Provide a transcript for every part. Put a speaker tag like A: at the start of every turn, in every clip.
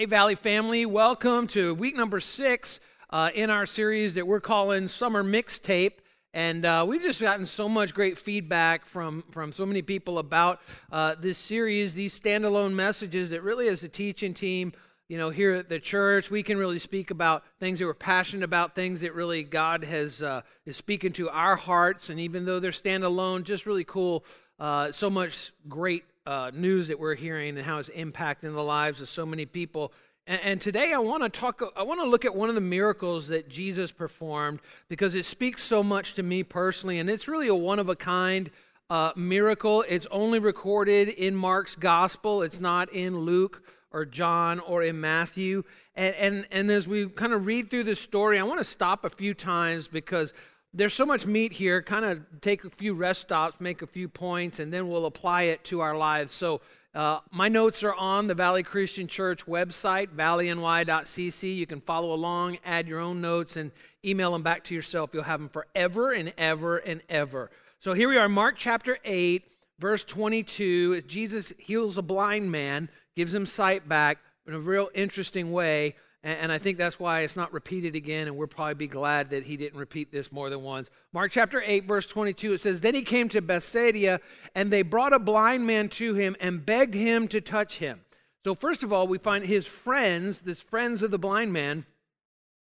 A: Hey, Valley family, welcome to week number six uh, in our series that we're calling Summer Mixtape. And uh, we've just gotten so much great feedback from, from so many people about uh, this series, these standalone messages that really, as a teaching team, you know, here at the church, we can really speak about things that we're passionate about, things that really God has uh, is speaking to our hearts. And even though they're standalone, just really cool. Uh, so much great uh, news that we're hearing and how it's impacting the lives of so many people. And, and today I want to talk, I want to look at one of the miracles that Jesus performed because it speaks so much to me personally. And it's really a one of a kind uh, miracle. It's only recorded in Mark's gospel, it's not in Luke or John or in Matthew. And, and, and as we kind of read through this story, I want to stop a few times because there's so much meat here. Kind of take a few rest stops, make a few points, and then we'll apply it to our lives. So, uh, my notes are on the Valley Christian Church website, valleyny.cc. You can follow along, add your own notes, and email them back to yourself. You'll have them forever and ever and ever. So here we are, Mark chapter 8, verse 22. Jesus heals a blind man, gives him sight back in a real interesting way. And I think that's why it's not repeated again, and we'll probably be glad that he didn't repeat this more than once. Mark chapter 8, verse 22, it says, Then he came to Bethsaida, and they brought a blind man to him and begged him to touch him. So, first of all, we find his friends, this friends of the blind man,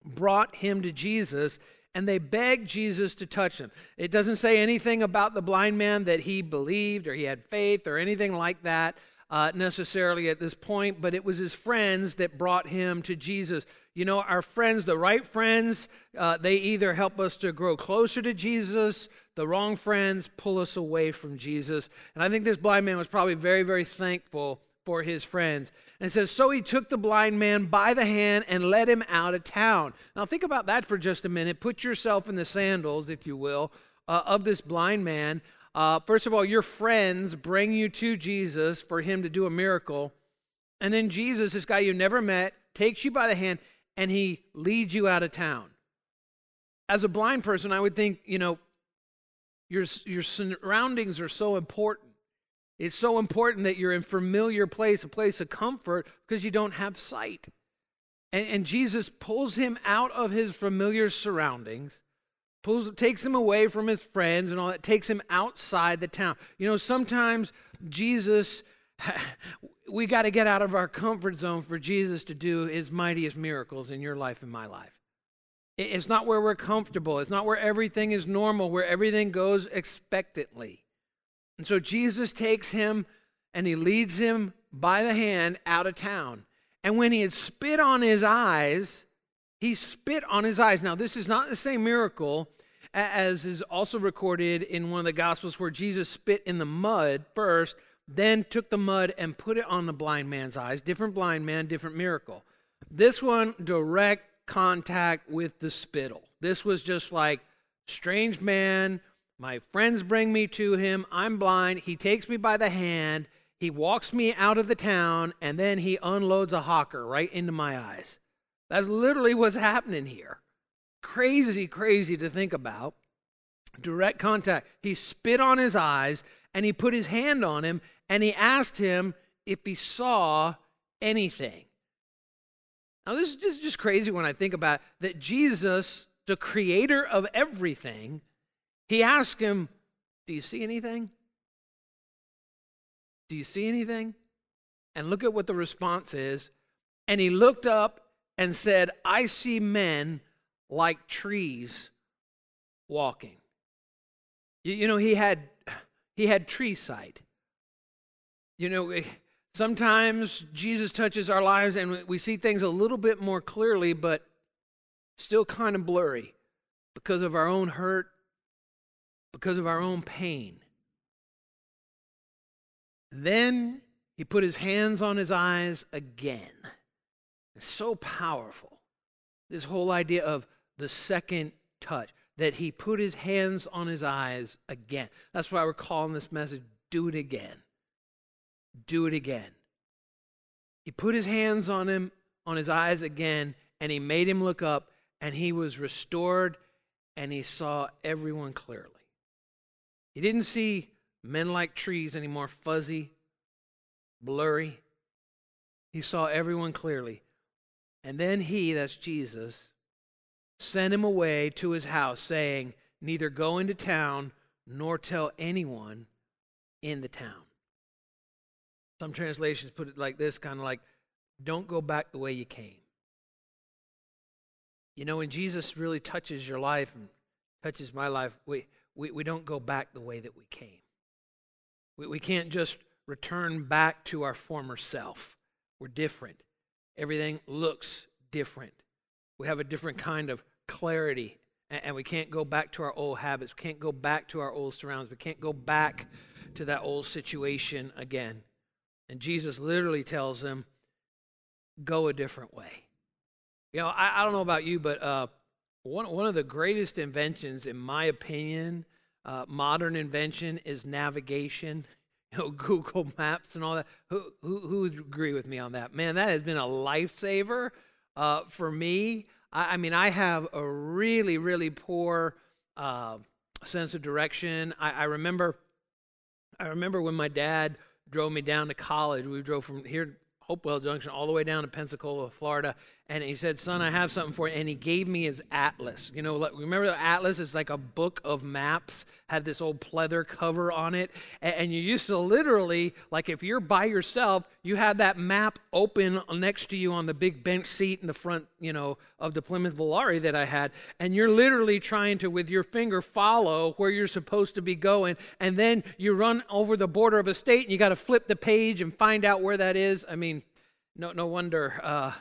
A: brought him to Jesus, and they begged Jesus to touch him. It doesn't say anything about the blind man that he believed or he had faith or anything like that uh, necessarily at this point, but it was his friends that brought him to Jesus. You know, our friends, the right friends, uh, they either help us to grow closer to Jesus, the wrong friends pull us away from Jesus. And I think this blind man was probably very, very thankful for his friends. And says, So he took the blind man by the hand and led him out of town. Now, think about that for just a minute. Put yourself in the sandals, if you will, uh, of this blind man. Uh, first of all, your friends bring you to Jesus for him to do a miracle. And then Jesus, this guy you never met, takes you by the hand and he leads you out of town. As a blind person, I would think, you know, your, your surroundings are so important. It's so important that you're in familiar place, a place of comfort, because you don't have sight. And, and Jesus pulls him out of his familiar surroundings pulls, takes him away from his friends and all that, takes him outside the town. You know, sometimes Jesus, we got to get out of our comfort zone for Jesus to do his mightiest miracles in your life and my life. It's not where we're comfortable, it's not where everything is normal, where everything goes expectantly. And so Jesus takes him and he leads him by the hand out of town. And when he had spit on his eyes, he spit on his eyes. Now, this is not the same miracle as is also recorded in one of the Gospels where Jesus spit in the mud first, then took the mud and put it on the blind man's eyes. Different blind man, different miracle. This one, direct contact with the spittle. This was just like, strange man, my friends bring me to him, I'm blind, he takes me by the hand, he walks me out of the town, and then he unloads a hawker right into my eyes. That's literally what's happening here. Crazy, crazy to think about. Direct contact. He spit on his eyes and he put his hand on him and he asked him if he saw anything. Now, this is just, crazy when I think about it, that Jesus, the creator of everything, he asked him, Do you see anything? Do you see anything? And look at what the response is. And he looked up and said, I see men like trees walking. You, you know, he had he had tree sight. You know, eh, sometimes Jesus touches our lives and we see things a little bit more clearly, but still kind of blurry because of our own hurt, because of our own pain. Then he put his hands on his eyes again. It's so powerful. This whole idea of the second touch, that he put his hands on his eyes again. That's why we're calling this message Do It Again. Do it again. He put his hands on him, on his eyes again, and he made him look up, and he was restored, and he saw everyone clearly. He didn't see men like trees anymore, fuzzy, blurry. He saw everyone clearly And then he, that's Jesus, sent him away to his house, saying, Neither go into town nor tell anyone in the town. Some translations put it like this kind of like, don't go back the way you came. You know, when Jesus really touches your life and touches my life, we, we, we don't go back the way that we came. We, we can't just return back to our former self. We're different. Everything looks different. We have a different kind of clarity, and, we can't go back to our old habits. We can't go back to our old surroundings. We can't go back to that old situation again. And Jesus literally tells them, go a different way. You know, I, I don't know about you, but uh, one, one of the greatest inventions, in my opinion, uh, modern invention is navigation. You know, Google Maps and all that. Who, who, who would agree with me on that? Man, that has been a lifesaver uh, for me. I, I, mean, I have a really, really poor uh, sense of direction. I, I remember, I remember when my dad drove me down to college. We drove from here Hopewell Junction all the way down to Pensacola, Florida. And he said, Son, I have something for you. And he gave me his atlas. You know, remember the atlas is like a book of maps, had this old pleather cover on it. And you used to literally, like if you're by yourself, you had that map open next to you on the big bench seat in the front, you know, of the Plymouth Volare that I had. And you're literally trying to, with your finger, follow where you're supposed to be going. And then you run over the border of a state and you got to flip the page and find out where that is. I mean, no, no wonder uh,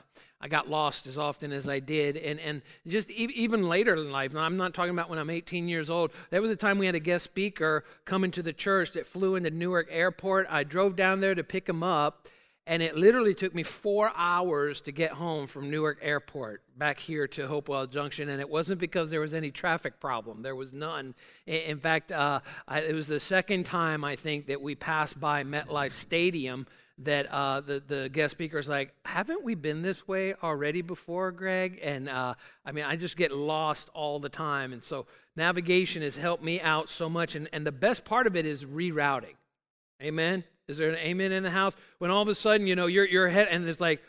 A: I got lost as often as I did. And, and just e- even later in life, now I'm not talking about when I'm 18 years old. There was a time we had a guest speaker coming to the church that flew into Newark Airport. I drove down there to pick him up, and it literally took me four hours to get home from Newark Airport back here to Hopewell Junction. And it wasn't because there was any traffic problem, there was none. In fact, uh, I, it was the second time I think that we passed by MetLife Stadium that uh, the, the guest speaker is like, haven't we been this way already before, Greg? And uh, I mean, I just get lost all the time. And so navigation has helped me out so much. And, and the best part of it is rerouting. Amen? Is there an amen in the house? When all of a sudden, you know, you're, you're ahead and it's like,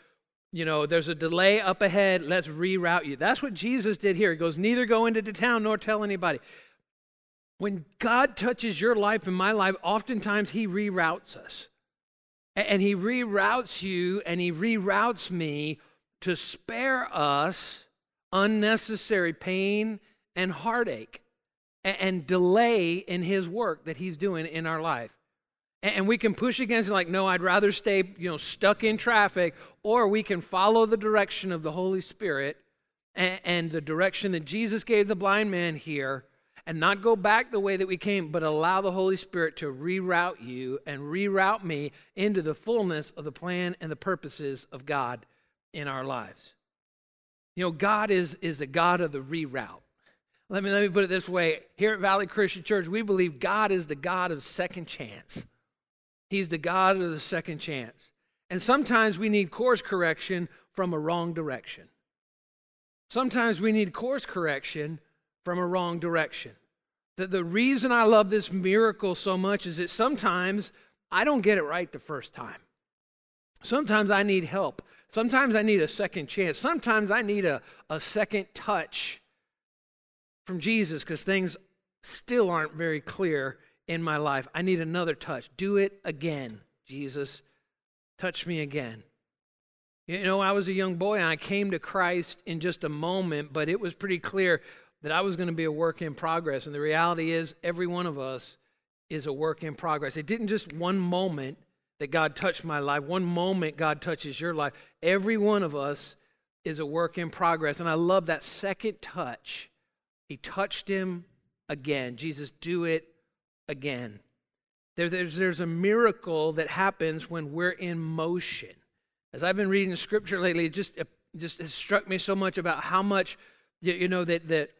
A: you know, there's a delay up ahead. Let's reroute you. That's what Jesus did here. He goes, neither go into the town nor tell anybody. When God touches your life and my life, oftentimes he reroutes us. And he reroutes you and he reroutes me to spare us unnecessary pain and heartache and delay in his work that he's doing in our life. And we can push against it like, no, I'd rather stay, you know, stuck in traffic, or we can follow the direction of the Holy Spirit and, the direction that Jesus gave the blind man here and not go back the way that we came, but allow the Holy Spirit to reroute you and reroute me into the fullness of the plan and the purposes of God in our lives. You know, God is, is the God of the reroute. Let me, let me put it this way. Here at Valley Christian Church, we believe God is the God of second chance. He's the God of the second chance. And sometimes we need course correction from a wrong direction. Sometimes we need course correction from a wrong direction. The, the reason I love this miracle so much is that sometimes I don't get it right the first time. Sometimes I need help. Sometimes I need a second chance. Sometimes I need a, a second touch from Jesus because things still aren't very clear in my life. I need another touch. Do it again, Jesus. Touch me again. You know, I was a young boy and I came to Christ in just a moment, but it was pretty clear that I was going to be a work in progress. And the reality is, every one of us is a work in progress. It didn't just one moment that God touched my life, one moment God touches your life. Every one of us is a work in progress. And I love that second touch. He touched him again. Jesus, do it again. There, there's, there's a miracle that happens when we're in motion. As I've been reading scripture lately, it just, it just it struck me so much about how much, you know, that, that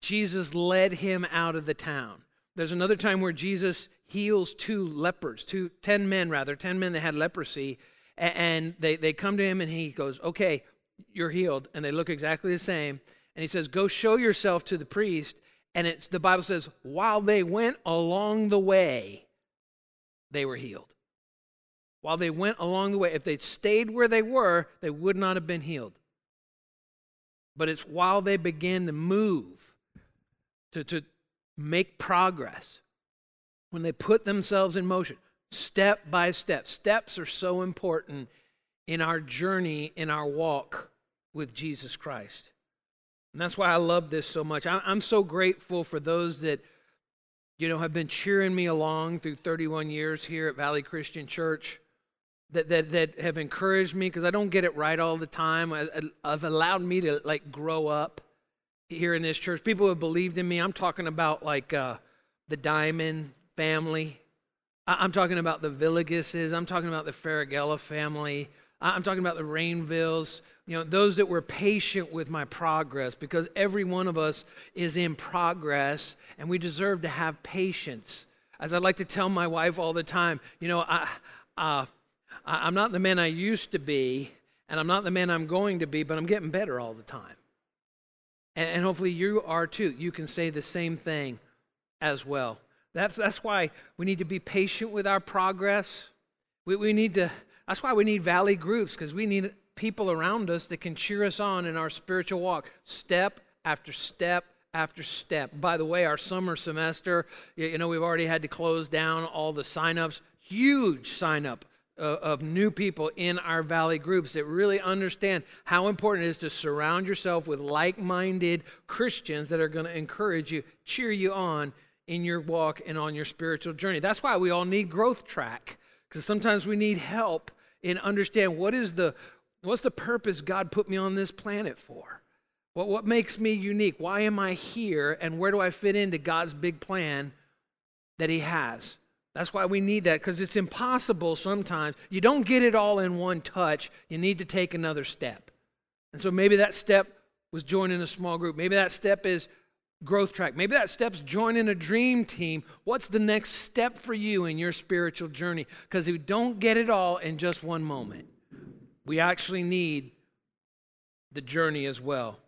A: Jesus led him out of the town. There's another time where Jesus heals two lepers, two, ten men rather, ten men that had leprosy, and they, they come to him and he goes, Okay, you're healed. And they look exactly the same. And he says, Go show yourself to the priest. And it's the Bible says, while they went along the way, they were healed. While they went along the way, if they'd stayed where they were, they would not have been healed. but it's while they began to move, to, to make progress, when they put themselves in motion, step by step. Steps are so important in our journey, in our walk with Jesus Christ. And that's why I love this so much. I'm so grateful for those that, you know, have been cheering me along through 31 years here at Valley Christian Church, that, that, that have encouraged me because I don't get it right all the time. I've allowed me to, like, grow up here in this church. People have believed in me. I'm talking about, like, uh, the Diamond family. I'm talking about the Villegases. I'm talking about the Faragella family. I'm talking about the Rainvilles, you know, those that were patient with my progress because every one of us is in progress and we deserve to have patience. As I like to tell my wife all the time, you know, I, uh, I'm not the man I used to be and I'm not the man I'm going to be, but I'm getting better all the time. And, and hopefully you are too. You can say the same thing as well. That's, that's why we need to be patient with our progress. We, we need to that's why we need valley groups, because we need people around us that can cheer us on in our spiritual walk, step after step after step. By the way, our summer semester, you know, we've already had to close down all the signups, huge sign up of new people in our valley groups that really understand how important it is to surround yourself with like minded Christians that are going to encourage you, cheer you on in your walk and on your spiritual journey. That's why we all need Growth Track, because sometimes we need help in understand what is the what's the purpose God put me on this planet for? What, what makes me unique? Why am I here? And where do I fit into God's big plan that He has? That's why we need that because it's impossible sometimes. You don't get it all in one touch. You need to take another step. And so maybe that step was joining a small group. Maybe that step is growth track. Maybe that step's joining a dream team. What's the next step for you in your spiritual journey? Because we don't get it all in just one moment. We actually need the journey as well.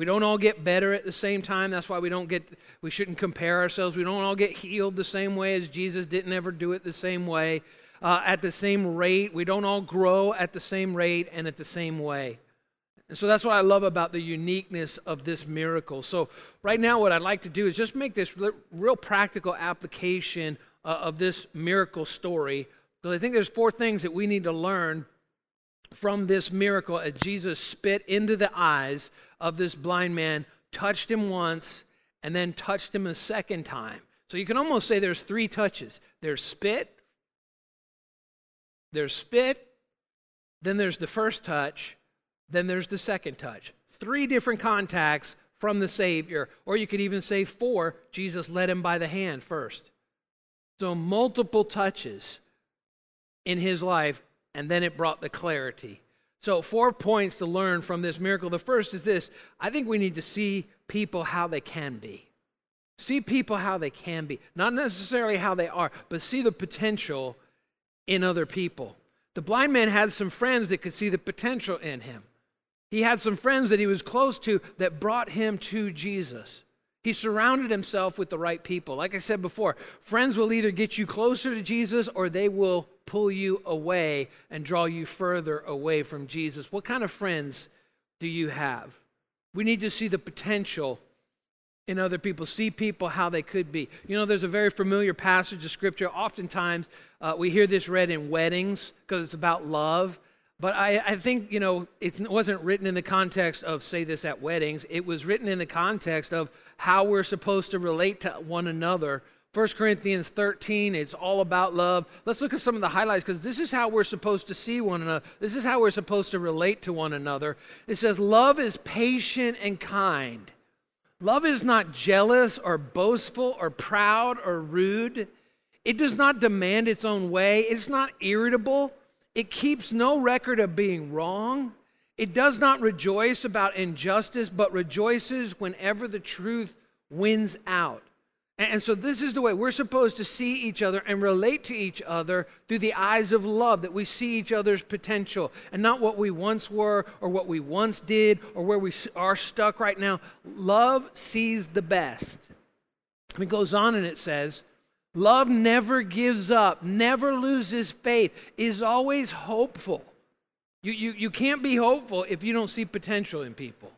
A: We don't all get better at the same time. That's why we don't get we shouldn't compare ourselves. We don't all get healed the same way as Jesus didn't ever do it the same way. Uh, at the same rate. We don't all grow at the same rate and at the same way. And so that's what I love about the uniqueness of this miracle. So, right now, what I'd like to do is just make this real practical application uh, of this miracle story. Because I think there's four things that we need to learn from this miracle as Jesus spit into the eyes of this blind man, touched him once, and then touched him a second time. So you can almost say there's three touches there's spit, there's spit, then there's the first touch, then there's the second touch. Three different contacts from the Savior. Or you could even say four. Jesus led him by the hand first. So multiple touches in his life, and then it brought the clarity. So, four points to learn from this miracle. The first is this I think we need to see people how they can be. See people how they can be. Not necessarily how they are, but see the potential in other people. The blind man had some friends that could see the potential in him. He had some friends that he was close to that brought him to Jesus. He surrounded himself with the right people. Like I said before, friends will either get you closer to Jesus or they will pull you away and draw you further away from Jesus. What kind of friends do you have? We need to see the potential in other people, see people how they could be. You know, there's a very familiar passage of scripture. Oftentimes, uh, we hear this read in weddings because it's about love. But I, I, think, you know, it wasn't written in the context of say this at weddings. It was written in the context of how we're supposed to relate to one another. 1 Corinthians 13, it's all about love. Let's look at some of the highlights because this is how we're supposed to see one another. This is how we're supposed to relate to one another. It says, Love is patient and kind. Love is not jealous or boastful or proud or rude. It does not demand its own way. It's not irritable. It keeps no record of being wrong. It does not rejoice about injustice, but rejoices whenever the truth wins out. And so, this is the way we're supposed to see each other and relate to each other through the eyes of love, that we see each other's potential and not what we once were or what we once did or where we are stuck right now. Love sees the best. And it goes on and it says, Love never gives up, never loses faith, is always hopeful. You, you, you can't be hopeful if you don't see potential in people.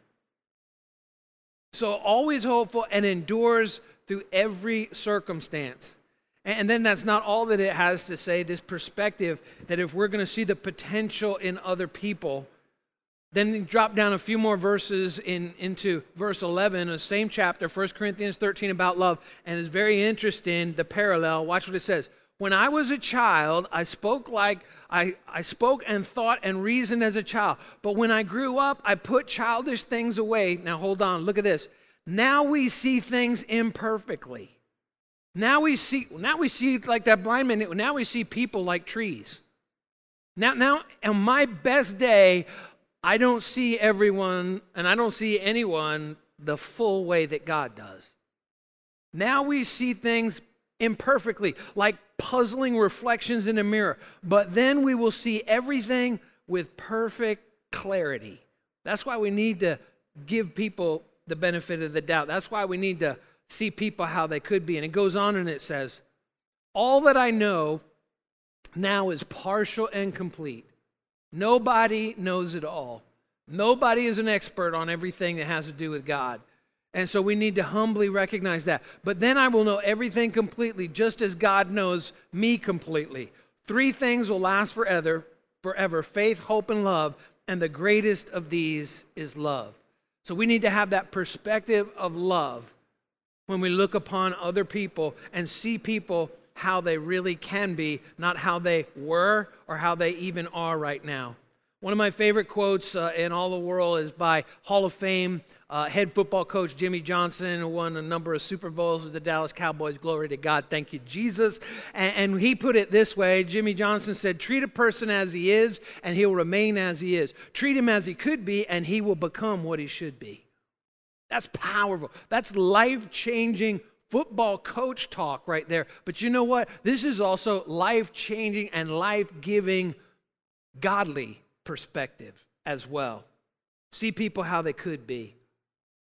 A: So always hopeful and endures through every circumstance. And then that's not all that it has to say, this perspective that if we're going to see the potential in other people, then drop down a few more verses in, into verse 11, the same chapter, 1 Corinthians 13, about love. And it's very interesting, the parallel. Watch what it says. When I was a child, I spoke like I, I spoke and thought and reasoned as a child. But when I grew up, I put childish things away. Now hold on, look at this. Now we see things imperfectly. Now we see, now we see like that blind man, now we see people like trees. Now, now on my best day, I don't see everyone and I don't see anyone the full way that God does. Now we see things imperfectly, like puzzling reflections in a mirror, but then we will see everything with perfect clarity. That's why we need to give people the benefit of the doubt. That's why we need to see people how they could be. And it goes on and it says, All that I know now is partial and complete. Nobody knows it all. Nobody is an expert on everything that has to do with God. And so we need to humbly recognize that. But then I will know everything completely, just as God knows me completely. Three things will last forever, forever faith, hope, and love. And the greatest of these is love. So we need to have that perspective of love when we look upon other people and see people how they really can be, not how they were or how they even are right now. One of my favorite quotes uh, in all the world is by Hall of Fame uh, head football coach Jimmy Johnson, who won a number of Super Bowls with the Dallas Cowboys. Glory to God. Thank you, Jesus. And, and he put it this way Jimmy Johnson said, Treat a person as he is, and he'll remain as he is. Treat him as he could be, and he will become what he should be. That's powerful. That's life changing football coach talk right there. But you know what? This is also life changing and life giving godly perspective as well. See people how they could be.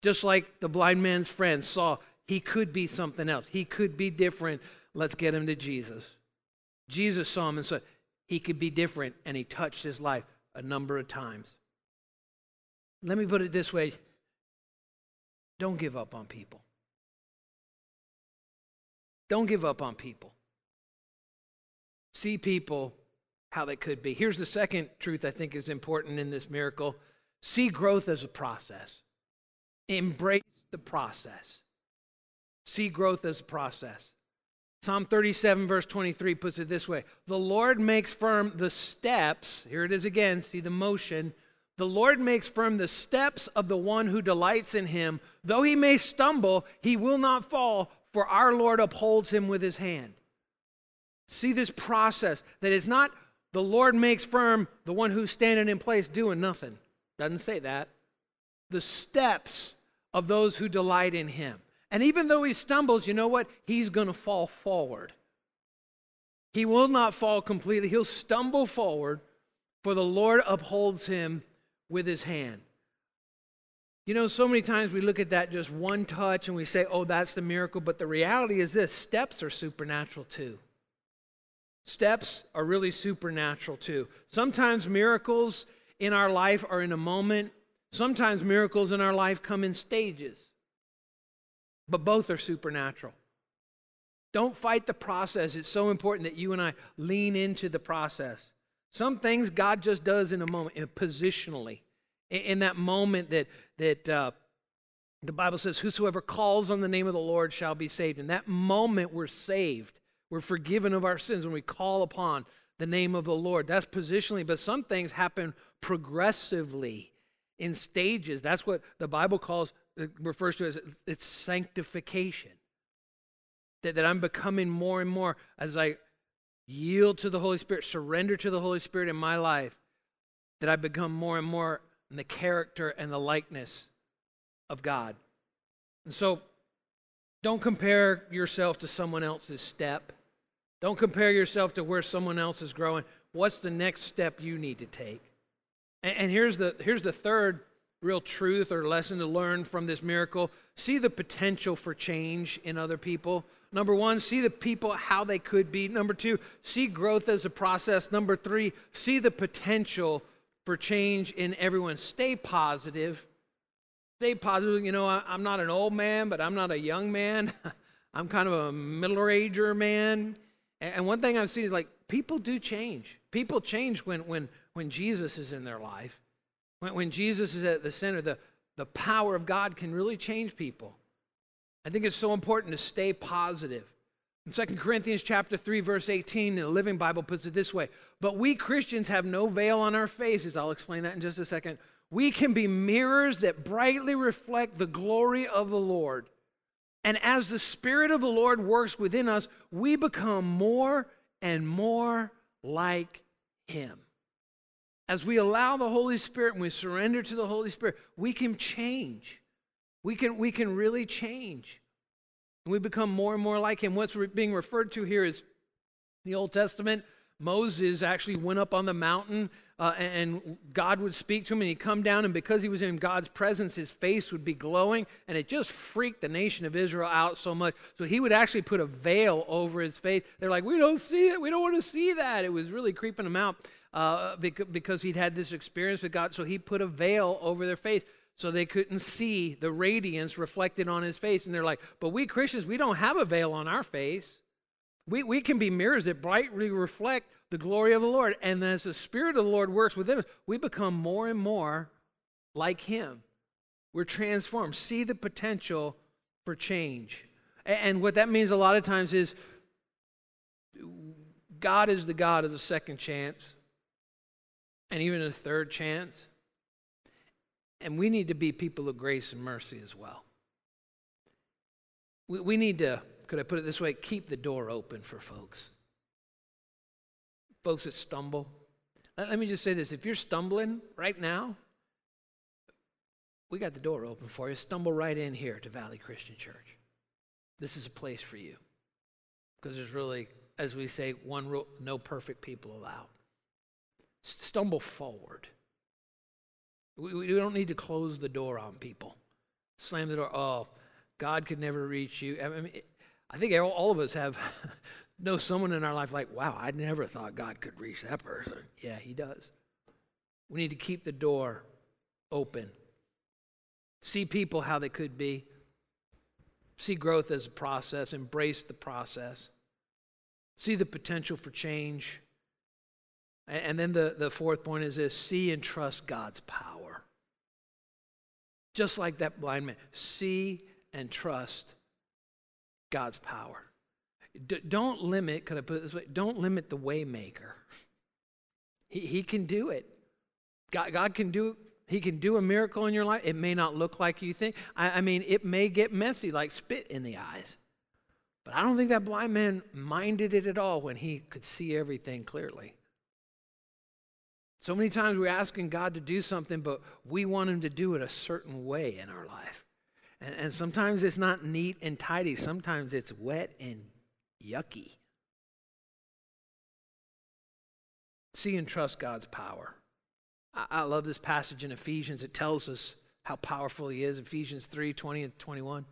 A: Just like the blind man's friend saw he could be something else, he could be different. Let's get him to Jesus. Jesus saw him and said he could be different, and he touched his life a number of times. Let me put it this way don't give up on people. Don't give up on people. See people how they could be. Here's the second truth I think is important in this miracle see growth as a process, embrace the process. See growth as a process. Psalm 37, verse 23 puts it this way The Lord makes firm the steps, here it is again, see the motion. The Lord makes firm the steps of the one who delights in him. Though he may stumble, he will not fall, for our Lord upholds him with his hand. See this process that is not the Lord makes firm the one who's standing in place doing nothing. Doesn't say that. The steps of those who delight in him. And even though he stumbles, you know what? He's going to fall forward. He will not fall completely. He'll stumble forward, for the Lord upholds him with his hand. You know, so many times we look at that just one touch and we say, oh, that's the miracle. But the reality is this steps are supernatural too. Steps are really supernatural too. Sometimes miracles in our life are in a moment, sometimes miracles in our life come in stages. But both are supernatural. Don't fight the process. It's so important that you and I lean into the process. Some things God just does in a moment, positionally. In that moment that, that uh, the Bible says, Whosoever calls on the name of the Lord shall be saved. In that moment, we're saved. We're forgiven of our sins when we call upon the name of the Lord. That's positionally, but some things happen progressively in stages. That's what the Bible calls, uh, refers to as it's sanctification. That, that I'm becoming more and more as I yield to the Holy Spirit, surrender to the Holy Spirit in my life, that I become more and more in the character and the likeness of God. And so don't compare yourself to someone else's step. Don't compare yourself to where someone else is growing. What's the next step you need to take? And, and here's, the, here's the third real truth or lesson to learn from this miracle see the potential for change in other people. Number one, see the people how they could be. Number two, see growth as a process. Number three, see the potential for change in everyone. Stay positive. stay positive. You know, I, am not an old man, but I'm not a young man. I'm kind of a middle ager man. And, one thing I've seen is like people do change. People change when when when Jesus is in their life. When, when Jesus is at the center, the, the power of God can really change people. I think it's so important to stay positive. In 2 Corinthians chapter 3, verse 18, the Living Bible puts it this way. But we Christians have no veil on our faces. I'll explain that in just a second. We can be mirrors that brightly reflect the glory of the Lord. And as the Spirit of the Lord works within us, we become more and more like Him. As we allow the Holy Spirit and we surrender to the Holy Spirit, we can change. We can, we can really change. And we become more and more like Him. What's being referred to here is the Old Testament Moses actually went up on the mountain uh, and God would speak to him and he'd come down, and because he was in God's presence, his face would be glowing, and it just freaked the nation of Israel out so much. So he would actually put a veil over his face. They're like, We don't see it. We don't want to see that. It was really creeping them out uh, because he'd had this experience with God. So he put a veil over their face so they couldn't see the radiance reflected on his face. And they're like, But we Christians, we don't have a veil on our face. We, we can be mirrors that brightly reflect the glory of the Lord. And as the Spirit of the Lord works within us, we become more and more like Him. We're transformed. See the potential for change. And what that means a lot of times is God is the God of the second chance and even a third chance. And we need to be people of grace and mercy as well. We, we need to could I put it this way? Keep the door open for folks. Folks that stumble. Let me just say this if you're stumbling right now, we got the door open for you. Stumble right in here to Valley Christian Church. This is a place for you. Because there's really, as we say, one rule no perfect people allowed. Stumble forward. We, we don't need to close the door on people. Slam the door. Oh, God could never reach you. I mean, I think all of us have know someone in our life like, wow, I never thought God could reach that person. Yeah, He does. We need to keep the door open. See people how they could be. See growth as a process. Embrace the process. See the potential for change. And then the, the fourth point is this see and trust God's power. Just like that blind man, see and trust God's power. D- don't limit, could I put it this way? Don't limit the waymaker. He, he can do it. God, God can do he can do a miracle in your life. It may not look like you think. I, I mean, it may get messy, like spit in the eyes. But I don't think that blind man minded it at all when he could see everything clearly. So many times we're asking God to do something, but we want him to do it a certain way in our life. And, and sometimes it's not neat and tidy, sometimes it's wet and yucky. See and trust God's power. I, I love this passage in Ephesians. It tells us how powerful He is. Ephesians 3 20 and 21.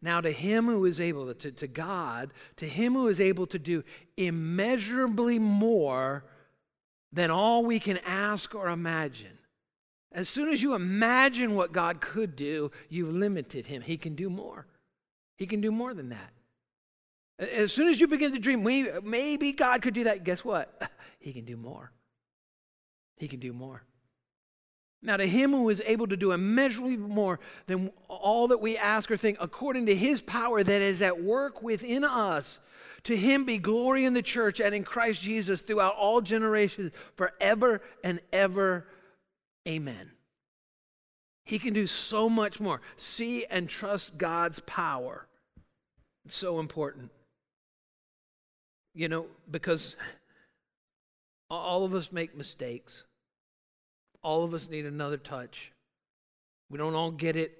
A: Now, to him who is able, to, to God, to him who is able to do immeasurably more than all we can ask or imagine, as soon as you imagine what God could do, you've limited him. He can do more. He can do more than that. As soon as you begin to dream, maybe God could do that, guess what? He can do more. He can do more. Now, to him who is able to do immeasurably more than all that we ask or think, according to his power that is at work within us, to him be glory in the church and in Christ Jesus throughout all generations, forever and ever. Amen. He can do so much more. See and trust God's power. It's so important. You know, because all of us make mistakes. All of us need another touch. We don't all get it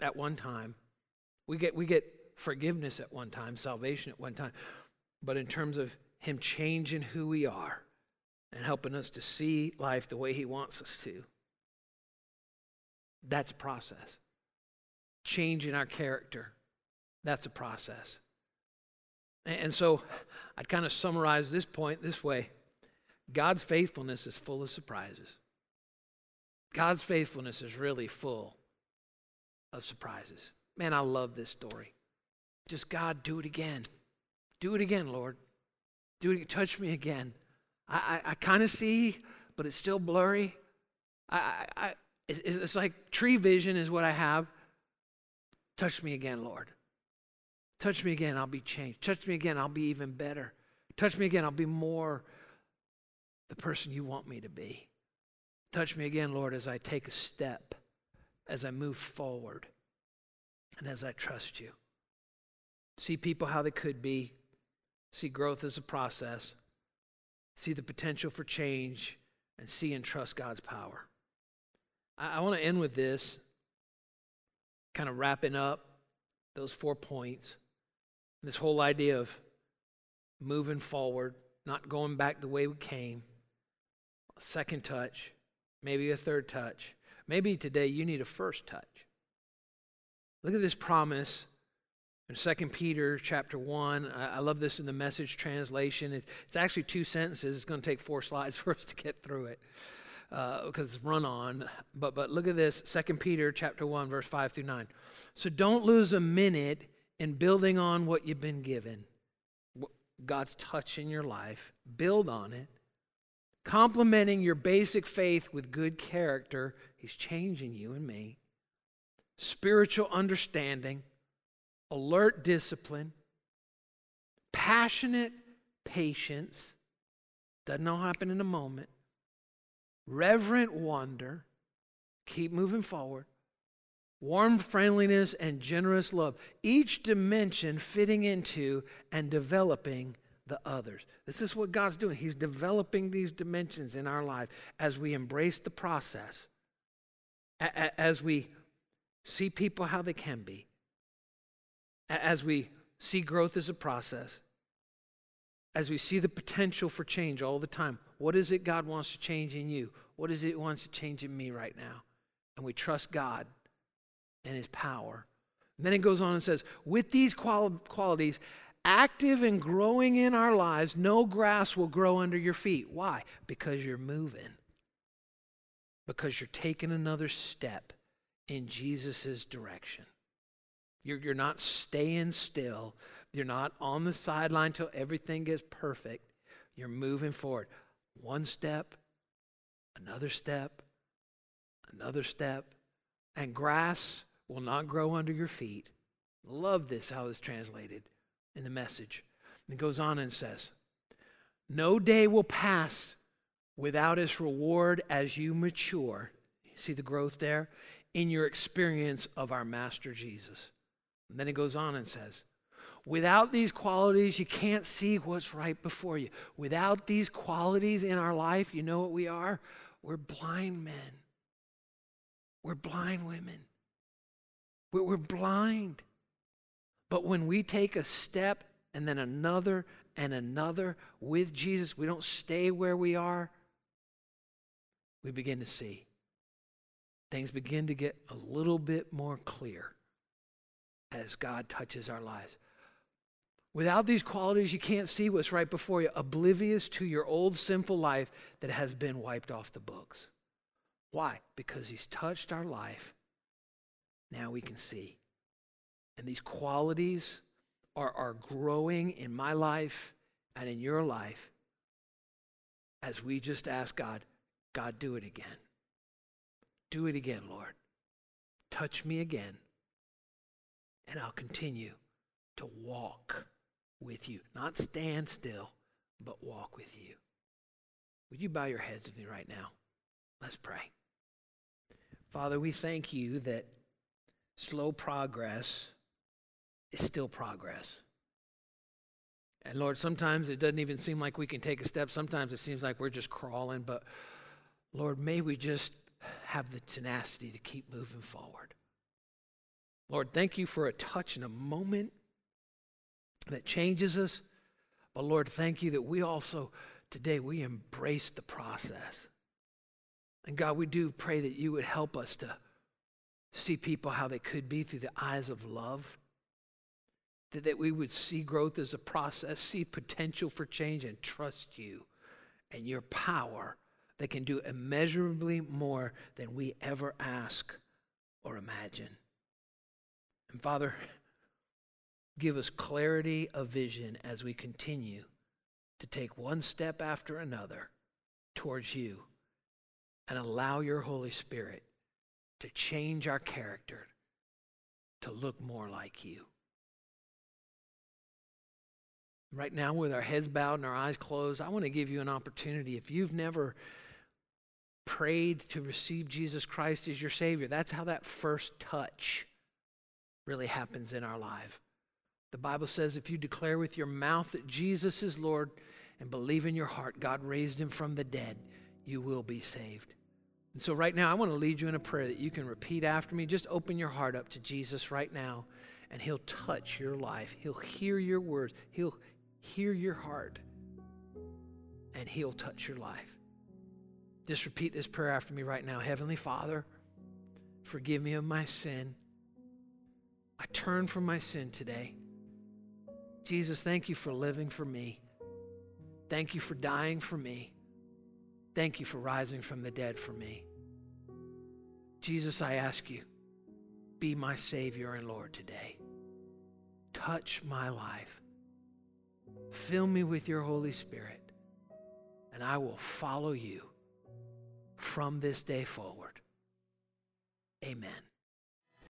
A: at one time. We get we get forgiveness at one time, salvation at one time. But in terms of him changing who we are and helping us to see life the way he wants us to, that's a process. Changing our character, that's a process. And so I'd kind of summarize this point this way God's faithfulness is full of surprises. God's faithfulness is really full of surprises. Man, I love this story. Just God, do it again. Do it again, Lord. Do it. Touch me again. I, I, I kind of see, but it's still blurry. I, I, I it's, it's like tree vision is what I have. Touch me again, Lord. Touch me again, I'll be changed. Touch me again, I'll be even better. Touch me again, I'll be more the person you want me to be. Touch me again, Lord, as I take a step, as I move forward, and as I trust you. See people how they could be, see growth as a process, see the potential for change, and see and trust God's power. I, I want to end with this, kind of wrapping up those four points. This whole idea of moving forward, not going back the way we came. A second touch, maybe a third touch. Maybe today you need a first touch. Look at this promise in 2 Peter chapter 1. I, love this in the message translation. it's actually two sentences. It's going to take four slides for us to get through it uh, because it's run on. But, but look at this 2 Peter chapter 1, verse 5 through 9. So don't lose a minute in building on what you've been given. God's touch in your life, build on it. Complementing your basic faith with good character, He's changing you and me. Spiritual understanding, alert discipline, passionate patience, doesn't all happen in a moment, reverent wonder, keep moving forward, warm friendliness, and generous love, each dimension fitting into and developing the others. This is what God's doing. He's developing these dimensions in our life as we embrace the process, as we see people how they can be, as we see growth as a process, as we see the potential for change all the time. What is it God wants to change in you? What is it wants to change in me right now? And we trust God and his power. And then it goes on and says, with these qual- qualities, active and growing in our lives, no grass will grow under your feet. Why? Because you're moving. Because you're taking another step in Jesus' direction. You're, you're not staying still. You're not on the sideline till everything gets perfect. You're moving forward. One step, another step, another step. And grass will not grow under your feet. Love this, how it's translated in the message. And it goes on and says, No day will pass without its reward as you mature. See the growth there? In your experience of our Master Jesus. And then it goes on and says, Without these qualities, you can't see what's right before you. Without these qualities in our life, you know what we are? We're blind men. We're blind women. We're blind. But when we take a step and then another and another with Jesus, we don't stay where we are. We begin to see. Things begin to get a little bit more clear as God touches our lives. Without these qualities, you can't see what's right before you, oblivious to your old sinful life that has been wiped off the books. Why? Because He's touched our life now we can see. And these qualities are, are growing in my life and in your life as we just ask God, God, do it again. Do it again, Lord. Touch me again. And I'll continue to walk with you. Not stand still, but walk with you. Would you bow your heads with me right now? Let's pray. Father, we thank you that slow progress is still progress. And Lord, sometimes it doesn't even seem like we can take a step. Sometimes it seems like we're just crawling. But Lord, may we just have the tenacity to keep moving forward. Lord, thank you for a touch and a moment that changes us. But Lord, thank you that we also today we embrace the process. And God, we do pray that you would help us to see people how they could be through the eyes of love. That, that we would see growth as a process, see potential for change, and trust you and your power that can do immeasurably more than we ever ask or imagine. And Father, give us clarity of vision as we continue to take one step after another towards you and allow your Holy Spirit to change our character to look more like you. Right now, with our heads bowed and our eyes closed, I want to give you an opportunity. If you've never prayed to receive Jesus Christ as your Savior, that's how that first touch really happens in our life. The Bible says if you declare with your mouth that Jesus is Lord and believe in your heart God raised him from the dead, you will be saved. And so, right now, I want to lead you in a prayer that you can repeat after me. Just open your heart up to Jesus right now, and He'll touch your life. He'll hear your words, He'll hear your heart, and He'll touch your life. Just repeat this prayer after me right now Heavenly Father, forgive me of my sin. I turn from my sin today. Jesus, thank you for living for me. Thank you for dying for me. Thank you for rising from the dead for me. Jesus, I ask you, be my Savior and Lord today. Touch my life. Fill me with your Holy Spirit, and I will follow you from this day forward. Amen.